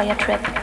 for your trip.